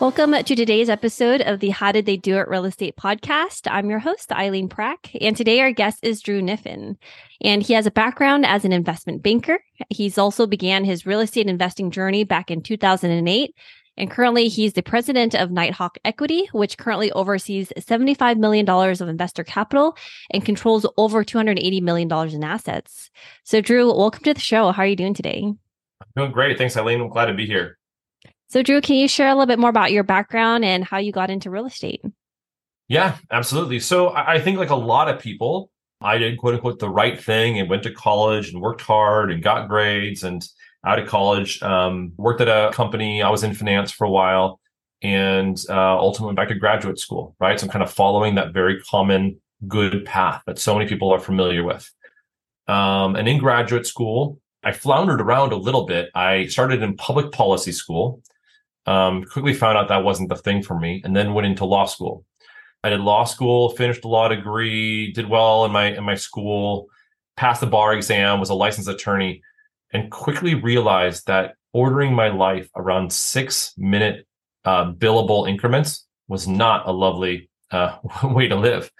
Welcome to today's episode of the How Did They Do It Real Estate podcast. I'm your host, Eileen Prack, and today our guest is Drew Kniffin. And he has a background as an investment banker. He's also began his real estate investing journey back in 2008 and currently, he's the president of Nighthawk Equity, which currently oversees $75 million of investor capital and controls over $280 million in assets. So, Drew, welcome to the show. How are you doing today? I'm doing great. Thanks, Eileen. I'm glad to be here. So, Drew, can you share a little bit more about your background and how you got into real estate? Yeah, absolutely. So, I think, like a lot of people, I did quote unquote the right thing and went to college and worked hard and got grades and out of college, um, worked at a company. I was in finance for a while and uh, ultimately back to graduate school, right? So I'm kind of following that very common good path that so many people are familiar with. Um, and in graduate school, I floundered around a little bit. I started in public policy school, um, quickly found out that wasn't the thing for me, and then went into law school. I did law school, finished a law degree, did well in my in my school, passed the bar exam, was a licensed attorney, and quickly realized that ordering my life around six minute uh, billable increments was not a lovely uh, way to live.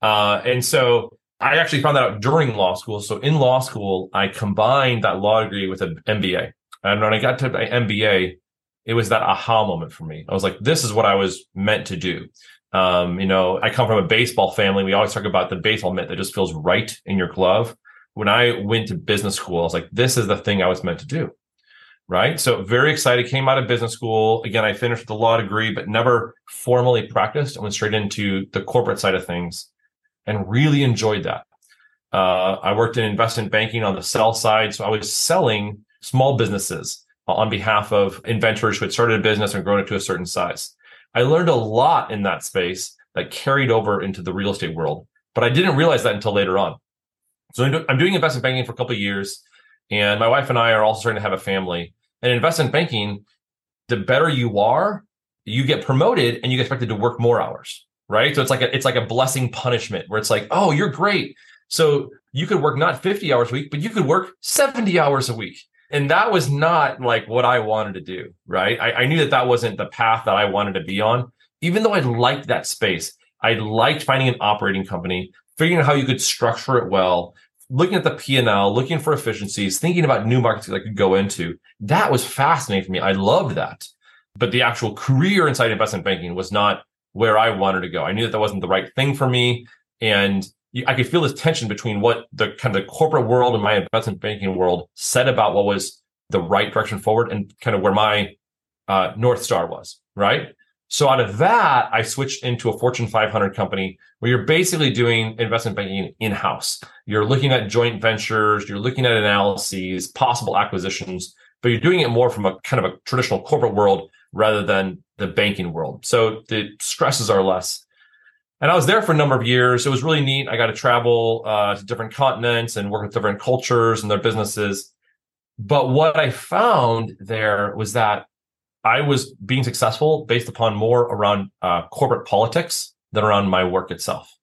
Uh, and so I actually found that out during law school. So in law school, I combined that law degree with an MBA. And when I got to my MBA, it was that aha moment for me. I was like, this is what I was meant to do. Um, you know, I come from a baseball family. We always talk about the baseball mitt that just feels right in your glove when I went to business school, I was like, this is the thing I was meant to do. Right. So very excited, came out of business school. Again, I finished the law degree, but never formally practiced. I went straight into the corporate side of things and really enjoyed that. Uh, I worked in investment banking on the sell side. So I was selling small businesses Uh, on behalf of inventors who had started a business and grown it to a certain size. I learned a lot in that space that carried over into the real estate world, but I didn't realize that until later on. So I'm doing investment banking for a couple of years, and my wife and I are also starting to have a family. And investment banking, the better you are, you get promoted and you get expected to work more hours, right? So it's like a, it's like a blessing punishment where it's like, oh, you're great. So you could work not 50 hours a week, but you could work 70 hours a week. And that was not like what I wanted to do, right? I, I knew that that wasn't the path that I wanted to be on. Even though I liked that space, I liked finding an operating company, figuring out how you could structure it well, looking at the P&L, looking for efficiencies, thinking about new markets that I could go into. That was fascinating for me. I loved that. But the actual career inside investment banking was not where I wanted to go. I knew that that wasn't the right thing for me. And I could feel this tension between what the kind of the corporate world and my investment banking world said about what was the right direction forward and kind of where my uh, North Star was, right? So out of that, I switched into a Fortune 500 company where you're basically doing investment banking in house. You're looking at joint ventures, you're looking at analyses, possible acquisitions, but you're doing it more from a kind of a traditional corporate world rather than the banking world. So the stresses are less. And I was there for a number of years. It was really neat. I got to travel uh, to different continents and work with different cultures and their businesses. But what I found there was that I was being successful based upon more around uh, corporate politics than around my work itself.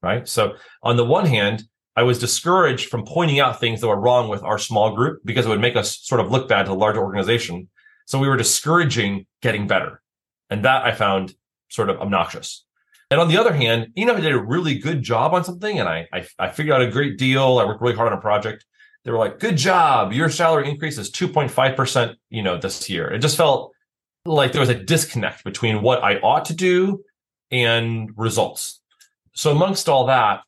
Right. So on the one hand, I was discouraged from pointing out things that were wrong with our small group because it would make us sort of look bad to a larger organization. So we were discouraging getting better. And that I found sort of obnoxious. And on the other hand, you know, I did a really good job on something and I, I, I figured out a great deal. I worked really hard on a project they were like, good job. Your salary increase is 2.5%, you know, this year. It just felt like there was a disconnect between what I ought to do and results. So amongst all that,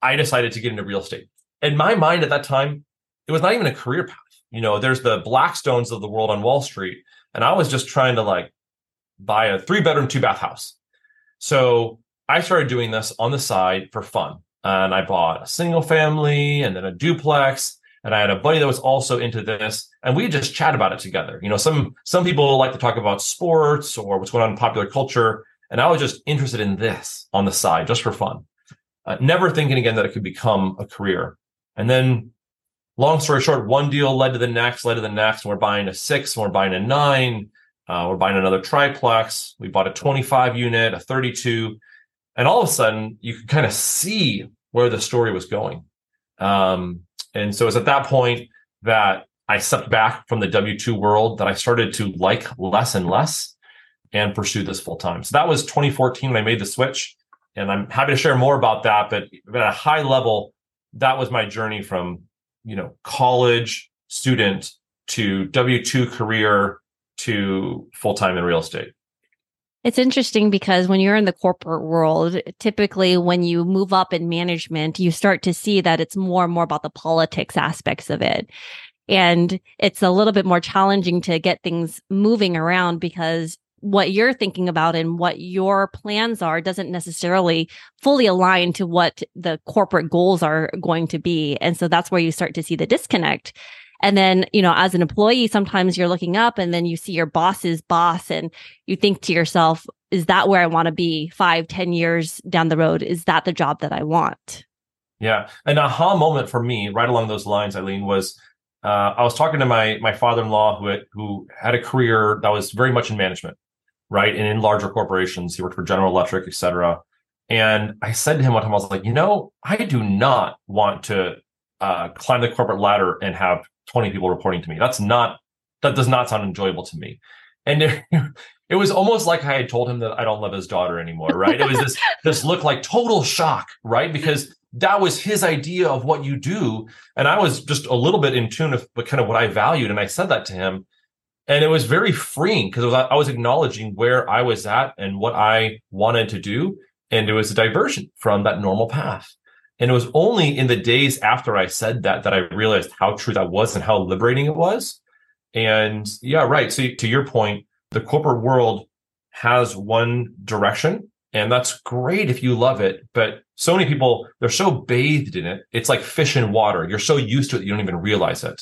I decided to get into real estate. In my mind at that time, it was not even a career path. You know, there's the Blackstones of the world on Wall Street. And I was just trying to like buy a three bedroom, two bath house. So I started doing this on the side for fun. And I bought a single family and then a duplex and I had a buddy that was also into this, and we just chat about it together. You know, some some people like to talk about sports or what's going on in popular culture, and I was just interested in this on the side just for fun, uh, never thinking again that it could become a career. And then, long story short, one deal led to the next, led to the next. And we're buying a six, and we're buying a nine, uh, we're buying another triplex. We bought a 25 unit, a 32, and all of a sudden you could kind of see where the story was going. Um, and so it's at that point that I stepped back from the W 2 world that I started to like less and less and pursue this full time. So that was 2014 when I made the switch. And I'm happy to share more about that. But at a high level, that was my journey from, you know, college student to W 2 career to full time in real estate. It's interesting because when you're in the corporate world, typically when you move up in management, you start to see that it's more and more about the politics aspects of it. And it's a little bit more challenging to get things moving around because what you're thinking about and what your plans are doesn't necessarily fully align to what the corporate goals are going to be. And so that's where you start to see the disconnect. And then, you know, as an employee, sometimes you're looking up and then you see your boss's boss and you think to yourself, is that where I want to be five, ten years down the road? Is that the job that I want? Yeah. An aha moment for me, right along those lines, Eileen, was uh, I was talking to my my father-in-law who had, who had a career that was very much in management, right, and in larger corporations. He worked for General Electric, et cetera. And I said to him one time, I was like, you know, I do not want to uh, climb the corporate ladder and have 20 people reporting to me. That's not, that does not sound enjoyable to me. And it, it was almost like I had told him that I don't love his daughter anymore, right? It was this, this look like total shock, right? Because that was his idea of what you do. And I was just a little bit in tune with kind of what I valued. And I said that to him. And it was very freeing because I was acknowledging where I was at and what I wanted to do. And it was a diversion from that normal path. And it was only in the days after I said that that I realized how true that was and how liberating it was. And yeah, right. So to your point, the corporate world has one direction and that's great if you love it. But so many people, they're so bathed in it. It's like fish in water. You're so used to it, you don't even realize it.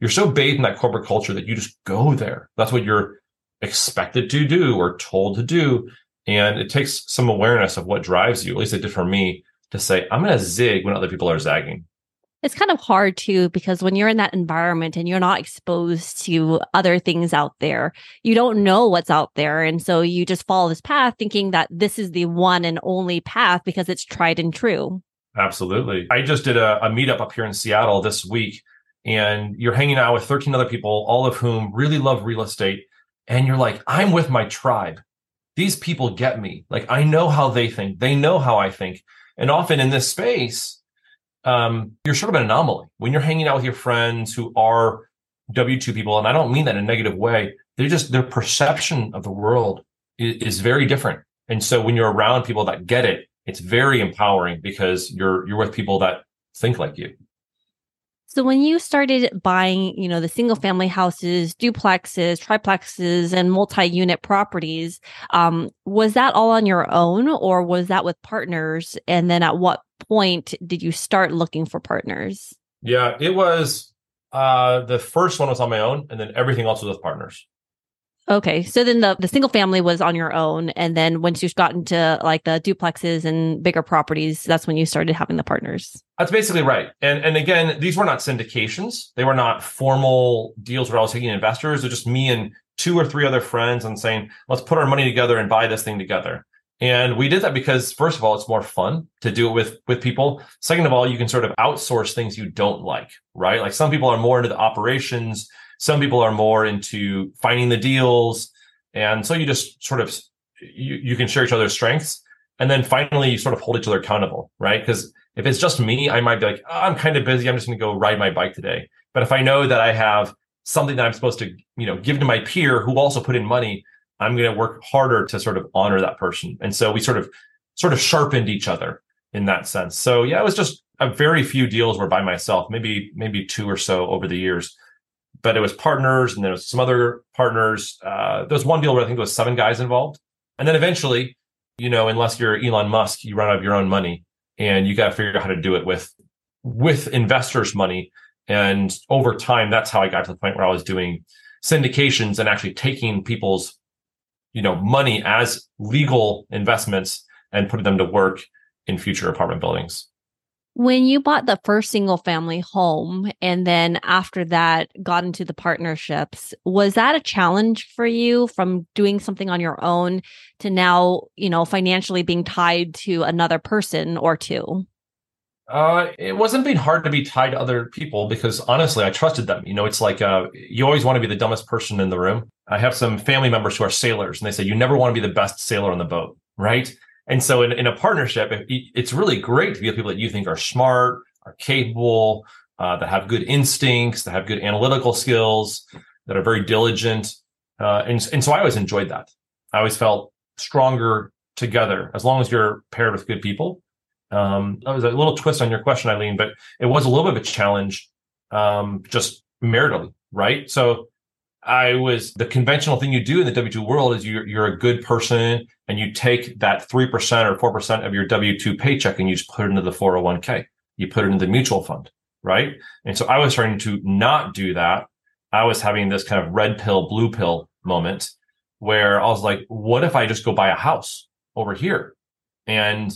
You're so bathed in that corporate culture that you just go there. That's what you're expected to do or told to do. And it takes some awareness of what drives you. At least it did for me to say, I'm going to zig when other people are zagging. It's kind of hard too, because when you're in that environment and you're not exposed to other things out there, you don't know what's out there. And so you just follow this path thinking that this is the one and only path because it's tried and true. Absolutely. I just did a, a meetup up here in Seattle this week, and you're hanging out with 13 other people, all of whom really love real estate. And you're like, I'm with my tribe. These people get me. Like, I know how they think, they know how I think. And often in this space, um, you're sort of an anomaly when you're hanging out with your friends who are W two people, and I don't mean that in a negative way. they're just their perception of the world is, is very different, and so when you're around people that get it, it's very empowering because you're you're with people that think like you. So when you started buying, you know, the single family houses, duplexes, triplexes, and multi-unit properties, um, was that all on your own or was that with partners? And then at what point did you start looking for partners? Yeah, it was uh the first one was on my own and then everything else was with partners. Okay. So then the, the single family was on your own. And then once you've gotten to like the duplexes and bigger properties, that's when you started having the partners. That's basically right. And and again, these were not syndications. They were not formal deals where I was taking investors. They're just me and two or three other friends and saying, let's put our money together and buy this thing together. And we did that because first of all, it's more fun to do it with with people. Second of all, you can sort of outsource things you don't like, right? Like some people are more into the operations some people are more into finding the deals. And so you just sort of, you, you can share each other's strengths. And then finally, you sort of hold each other accountable, right? Because if it's just me, I might be like, oh, I'm kind of busy. I'm just going to go ride my bike today. But if I know that I have something that I'm supposed to, you know, give to my peer who also put in money, I'm going to work harder to sort of honor that person. And so we sort of, sort of sharpened each other in that sense. So yeah, it was just a very few deals were by myself, maybe, maybe two or so over the years but it was partners and there was some other partners. Uh, there was one deal where I think there was seven guys involved. And then eventually, you know, unless you're Elon Musk, you run out of your own money and you got to figure out how to do it with, with investors' money. And over time, that's how I got to the point where I was doing syndications and actually taking people's, you know, money as legal investments and putting them to work in future apartment buildings. When you bought the first single family home and then after that got into the partnerships, was that a challenge for you from doing something on your own to now, you know, financially being tied to another person or two? Uh, it wasn't being hard to be tied to other people because honestly, I trusted them. You know, it's like uh, you always want to be the dumbest person in the room. I have some family members who are sailors, and they say you never want to be the best sailor on the boat, right? And so in, in a partnership, it's really great to be with people that you think are smart, are capable, uh, that have good instincts, that have good analytical skills, that are very diligent. Uh, and, and so I always enjoyed that. I always felt stronger together as long as you're paired with good people. Um, that was a little twist on your question, Eileen, but it was a little bit of a challenge, um, just maritally, right? So I was the conventional thing you do in the W two world is you're you're a good person and you take that three percent or four percent of your W two paycheck and you just put it into the 401k. You put it into the mutual fund, right? And so I was starting to not do that. I was having this kind of red pill, blue pill moment where I was like, what if I just go buy a house over here? And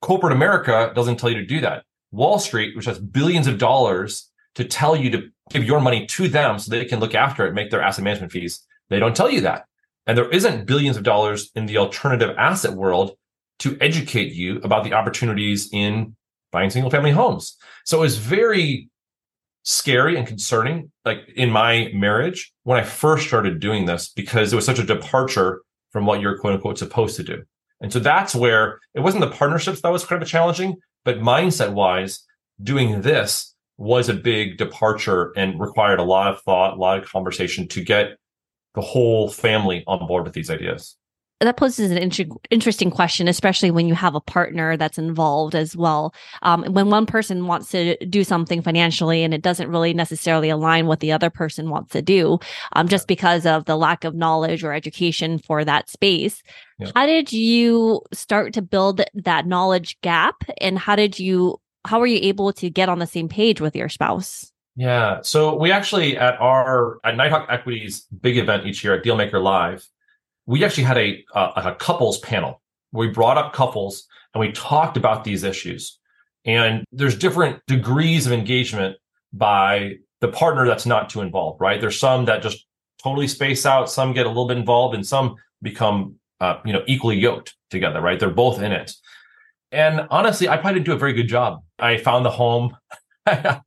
corporate America doesn't tell you to do that. Wall Street, which has billions of dollars to tell you to give your money to them so they can look after it, make their asset management fees. They don't tell you that. And there isn't billions of dollars in the alternative asset world to educate you about the opportunities in buying single family homes. So it was very scary and concerning, like in my marriage, when I first started doing this, because it was such a departure from what you're quote unquote supposed to do. And so that's where it wasn't the partnerships that was kind of challenging, but mindset wise, doing this was a big departure and required a lot of thought, a lot of conversation to get the whole family on board with these ideas. That poses an inter- interesting question, especially when you have a partner that's involved as well. Um, when one person wants to do something financially and it doesn't really necessarily align what the other person wants to do, um, just because of the lack of knowledge or education for that space. Yeah. How did you start to build that knowledge gap? And how did you how are you able to get on the same page with your spouse? Yeah. So we actually at our at Nighthawk Equities big event each year at Dealmaker Live, we actually had a a couples panel. We brought up couples and we talked about these issues. And there's different degrees of engagement by the partner that's not too involved, right? There's some that just totally space out, some get a little bit involved, and some become uh, you know equally yoked together, right? They're both in it. And honestly, I probably didn't do a very good job. I found the home. and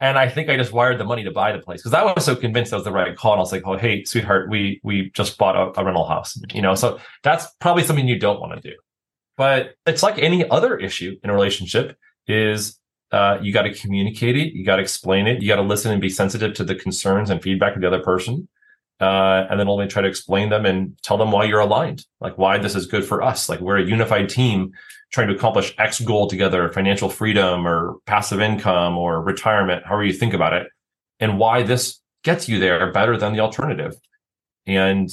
I think I just wired the money to buy the place because I was so convinced that was the right call. And I was like, "Oh, hey, sweetheart, we we just bought a, a rental house," you know. So that's probably something you don't want to do. But it's like any other issue in a relationship: is uh, you got to communicate it, you got to explain it, you got to listen and be sensitive to the concerns and feedback of the other person, uh, and then only try to explain them and tell them why you're aligned, like why this is good for us. Like we're a unified team trying to accomplish X goal together, financial freedom or passive income or retirement, however you think about it, and why this gets you there better than the alternative. And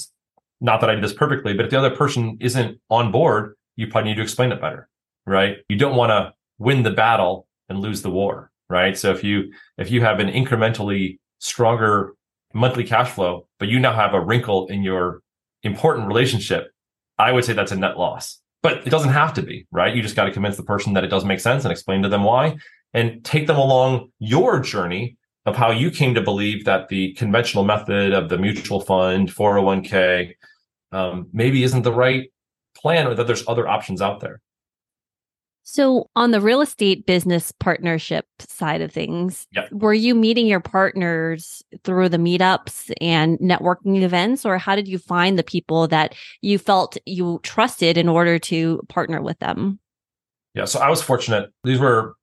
not that I did this perfectly, but if the other person isn't on board, you probably need to explain it better, right? You don't want to win the battle and lose the war, right? So if you if you have an incrementally stronger monthly cash flow, but you now have a wrinkle in your important relationship, I would say that's a net loss but it doesn't have to be, right? You just got to convince the person that it does make sense and explain to them why and take them along your journey of how you came to believe that the conventional method of the mutual fund, 401k, um, maybe isn't the right plan or that there's other options out there. So, on the real estate business partnership side of things, yep. were you meeting your partners through the meetups and networking events, or how did you find the people that you felt you trusted in order to partner with them? Yeah, so I was fortunate. These were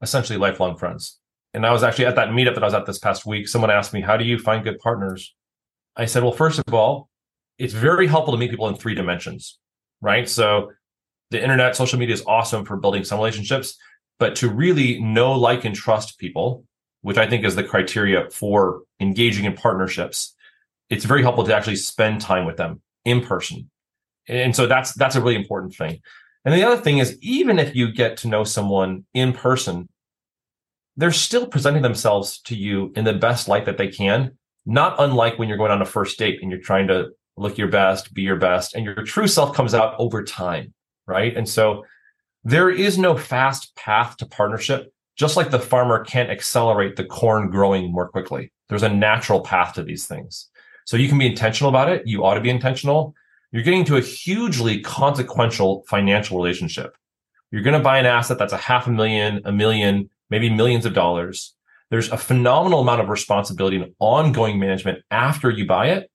essentially lifelong friends. And I was actually at that meetup that I was at this past week. Someone asked me, How do you find good partners? I said, Well, first of all, it's very helpful to meet people in three dimensions, right? So, the internet, social media is awesome for building some relationships, but to really know, like, and trust people, which I think is the criteria for engaging in partnerships, it's very helpful to actually spend time with them in person. And so that's that's a really important thing. And the other thing is, even if you get to know someone in person, they're still presenting themselves to you in the best light that they can, not unlike when you're going on a first date and you're trying to look your best, be your best, and your true self comes out over time, right? And so there is no fast path to partnership, just like the farmer can't accelerate the corn growing more quickly. There's a natural path to these things. So you can be intentional about it. You ought to be intentional. You're getting to a hugely consequential financial relationship. You're going to buy an asset that's a half a million, a million, maybe millions of dollars. There's a phenomenal amount of responsibility and ongoing management after you buy it.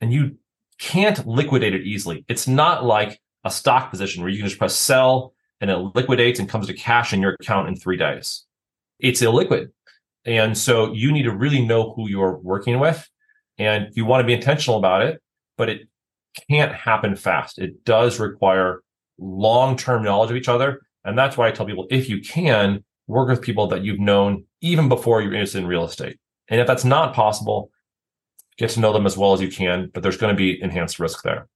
And you can't liquidate it easily. It's not like a stock position where you can just press sell and it liquidates and comes to cash in your account in three days. It's illiquid. And so you need to really know who you're working with and you want to be intentional about it, but it can't happen fast. It does require long term knowledge of each other. And that's why I tell people if you can, work with people that you've known even before you're interested in real estate. And if that's not possible, get to know them as well as you can, but there's going to be enhanced risk there.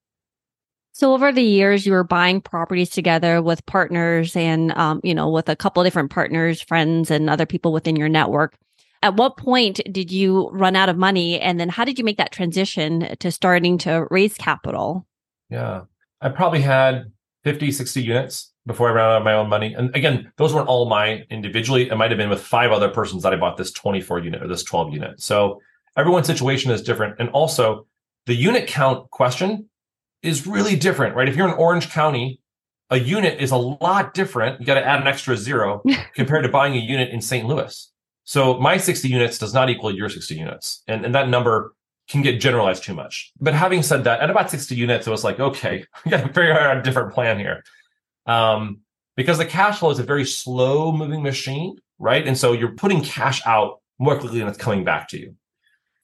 So over the years, you were buying properties together with partners and, um, you know, with a couple of different partners, friends, and other people within your network. At what point did you run out of money? And then how did you make that transition to starting to raise capital? Yeah, I probably had 50, 60 units before I ran out of my own money. And again, those weren't all mine individually. It might have been with five other persons that I bought this 24 unit or this 12 unit. So everyone's situation is different. And also, the unit count question is really different, right? If you're in Orange County, a unit is a lot different. You got to add an extra zero compared to buying a unit in St. Louis. So my 60 units does not equal your 60 units. And, and that number can get generalized too much. But having said that, at about 60 units, it was like, okay, we got to figure out a different plan here. Um, because the cash flow is a very slow moving machine, right? And so you're putting cash out more quickly than it's coming back to you.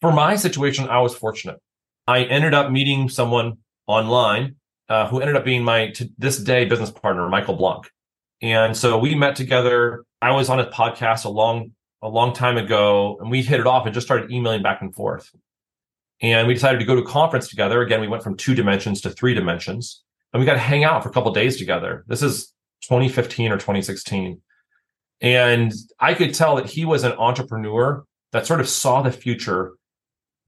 For my situation, I was fortunate. I ended up meeting someone online uh, who ended up being my to this day business partner, Michael Blank. And so we met together. I was on a podcast a long a long time ago, and we hit it off and just started emailing back and forth. And we decided to go to a conference together. Again, we went from two dimensions to three dimensions, and we got to hang out for a couple days together. This is 2015 or 2016. And I could tell that he was an entrepreneur that sort of saw the future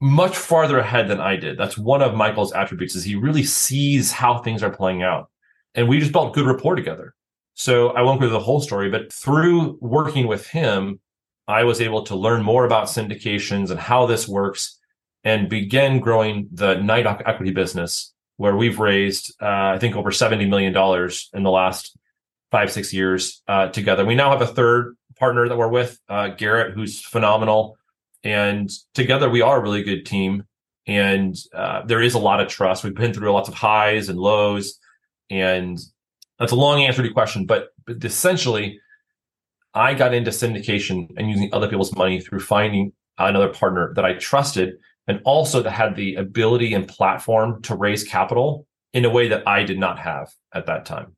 much farther ahead than I did. That's one of Michael's attributes is he really sees how things are playing out. And we just built good rapport together. So I won't go through the whole story, but through working with him, I was able to learn more about syndications and how this works and begin growing the night equity business where we've raised, uh, I think over $70 million in the last five, six years uh, together. We now have a third partner that we're with, uh, Garrett, who's phenomenal. And together we are a really good team. And uh, there is a lot of trust. We've been through lots of highs and lows. And that's a long answer to your question, but, but essentially, I got into syndication and using other people's money through finding another partner that I trusted and also that had the ability and platform to raise capital in a way that I did not have at that time.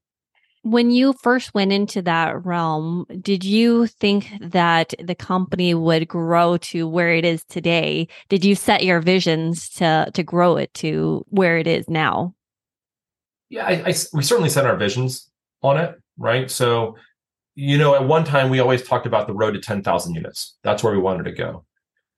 When you first went into that realm, did you think that the company would grow to where it is today? Did you set your visions to to grow it to where it is now? Yeah, I, I, we certainly set our visions on it, right? So, you know, at one time we always talked about the road to 10,000 units. That's where we wanted to go.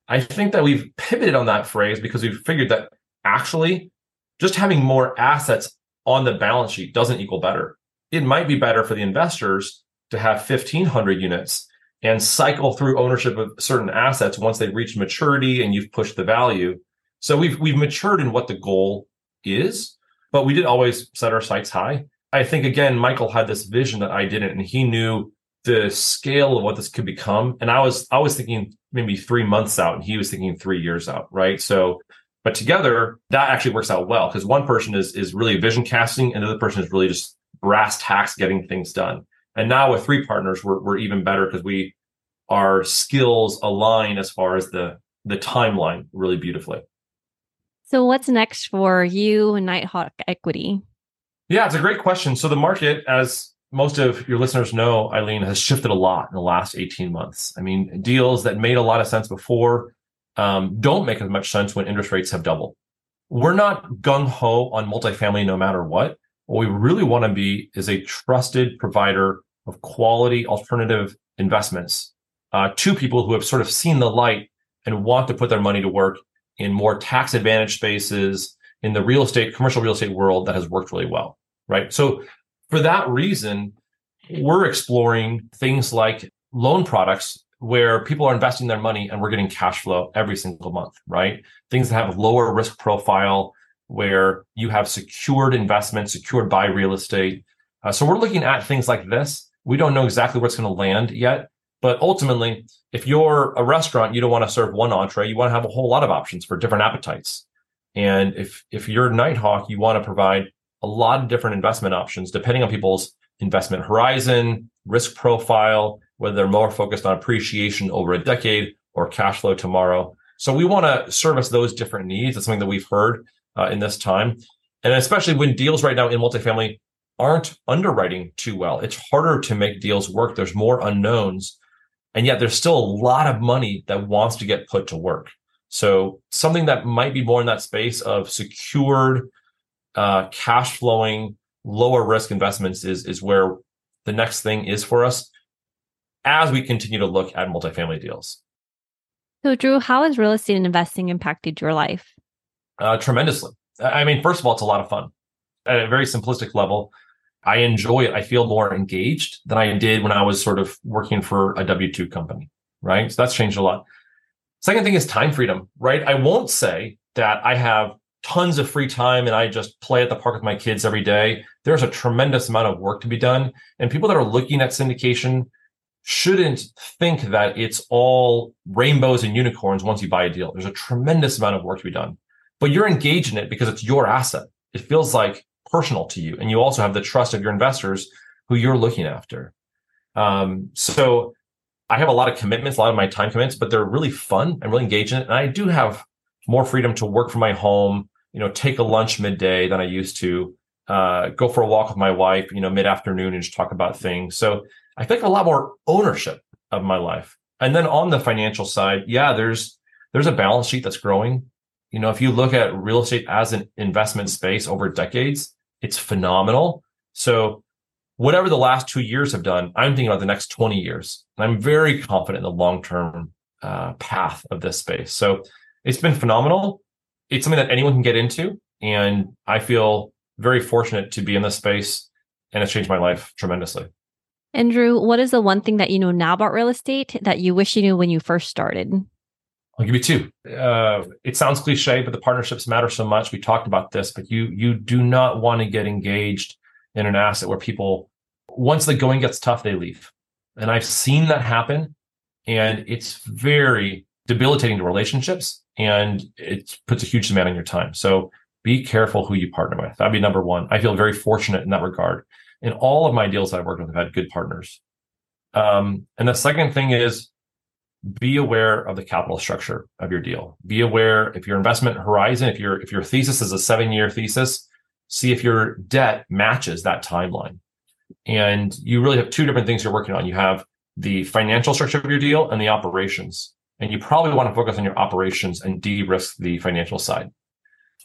I think that we've pivoted on that phrase because we've figured that actually just having more assets on the balance sheet doesn't equal better it might be better for the investors to have 1500 units and cycle through ownership of certain assets once they've reached maturity and you've pushed the value. So we've we've matured in what the goal is, but we did always set our sights high. I think again, Michael had this vision that I didn't, and he knew the scale of what this could become. And I was I was thinking maybe three months out, and he was thinking three years out, right? So, but together that actually works out well because one person is is really vision casting, and the other person is really just brass tacks getting things done. And now with three partners, we're, we're even better because we our skills align as far as the the timeline really beautifully. So what's next for you and Nighthawk Equity? Yeah, it's a great question. So the market, as most of your listeners know, Eileen, has shifted a lot in the last 18 months. I mean, deals that made a lot of sense before um, don't make as much sense when interest rates have doubled. We're not gung ho on multifamily no matter what. What we really want to be is a trusted provider of quality alternative investments uh, to people who have sort of seen the light and want to put their money to work in more tax advantage spaces in the real estate, commercial real estate world that has worked really well. Right. So for that reason, we're exploring things like loan products where people are investing their money and we're getting cash flow every single month, right? Things that have a lower risk profile, where you have secured investments secured by real estate. Uh, so we're looking at things like this. We don't know exactly where it's going to land yet, but ultimately, if you're a restaurant, you don't want to serve one entree. You want to have a whole lot of options for different appetites. And if if you're Nighthawk, you want to provide a lot of different investment options depending on people's investment horizon, risk profile, whether they're more focused on appreciation over a decade or cash flow tomorrow. So we want to service those different needs. That's something that we've heard uh, in this time. And especially when deals right now in multifamily aren't underwriting too well, it's harder to make deals work. There's more unknowns. And yet there's still a lot of money that wants to get put to work. So something that might be more in that space of secured, uh, cash flowing, lower risk investments is, is where the next thing is for us as we continue to look at multifamily deals. So, Drew, how has real estate investing impacted your life? Uh, tremendously. I mean, first of all, it's a lot of fun. At a very simplistic level, I enjoy it. I feel more engaged than I did when I was sort of working for a W 2 company, right? So that's changed a lot. Second thing is time freedom, right? I won't say that I have tons of free time and I just play at the park with my kids every day. There's a tremendous amount of work to be done. And people that are looking at syndication shouldn't think that it's all rainbows and unicorns once you buy a deal. There's a tremendous amount of work to be done, but you're engaged in it because it's your asset. It feels like personal to you. And you also have the trust of your investors who you're looking after. Um, so I have a lot of commitments, a lot of my time commitments, but they're really fun. I'm really engaged in it. And I do have more freedom to work from my home, you know, take a lunch midday than I used to, uh, go for a walk with my wife, you know, mid afternoon and just talk about things. So I think a lot more ownership of my life. And then on the financial side, yeah, there's there's a balance sheet that's growing. You know, if you look at real estate as an investment space over decades, it's phenomenal. So whatever the last two years have done, I'm thinking about the next 20 years. And I'm very confident in the long-term uh, path of this space. So it's been phenomenal. It's something that anyone can get into. And I feel very fortunate to be in this space and it's changed my life tremendously. Andrew, what is the one thing that you know now about real estate that you wish you knew when you first started? I'll give you two. Uh, it sounds cliche, but the partnerships matter so much. We talked about this, but you you do not want to get engaged in an asset where people, once the going gets tough, they leave. And I've seen that happen, and it's very debilitating to relationships, and it puts a huge demand on your time. So be careful who you partner with. That'd be number one. I feel very fortunate in that regard in all of my deals I've worked with, I've had good partners. Um, and the second thing is be aware of the capital structure of your deal. Be aware if your investment horizon, if your if your thesis is a seven year thesis, see if your debt matches that timeline. And you really have two different things you're working on. You have the financial structure of your deal and the operations. And you probably want to focus on your operations and de-risk the financial side.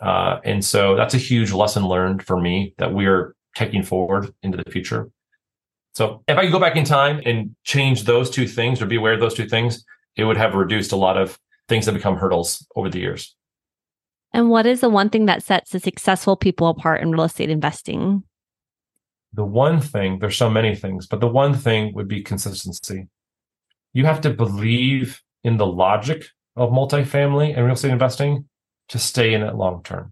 Uh, and so that's a huge lesson learned for me that we're taking forward into the future. So if I could go back in time and change those two things or be aware of those two things, it would have reduced a lot of things that become hurdles over the years. And what is the one thing that sets the successful people apart in real estate investing? The one thing, there's so many things, but the one thing would be consistency. You have to believe in the logic of multifamily and real estate investing to stay in it long term.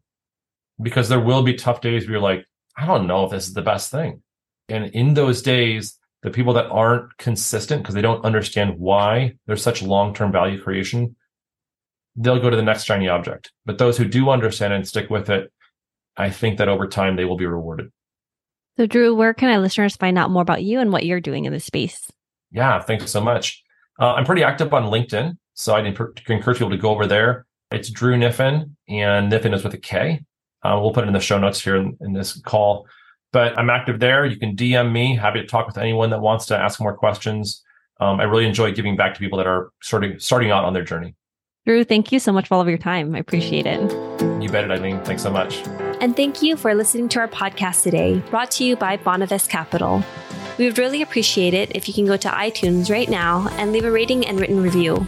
Because there will be tough days where you're like, I don't know if this is the best thing. And in those days, the people that aren't consistent because they don't understand why there's such long term value creation, they'll go to the next shiny object. But those who do understand and stick with it, I think that over time they will be rewarded. So, Drew, where can our listeners find out more about you and what you're doing in this space? Yeah, thanks so much. Uh, I'm pretty active on LinkedIn. So I'd encourage people to go over there. It's Drew Kniffin, and Kniffin is with a K. Uh, we'll put it in the show notes here in, in this call. But I'm active there. You can DM me. Happy to talk with anyone that wants to ask more questions. Um, I really enjoy giving back to people that are starting starting out on their journey. Drew, thank you so much for all of your time. I appreciate it. You bet it, Eileen. Thanks so much. And thank you for listening to our podcast today, brought to you by Bonavest Capital. We would really appreciate it if you can go to iTunes right now and leave a rating and written review.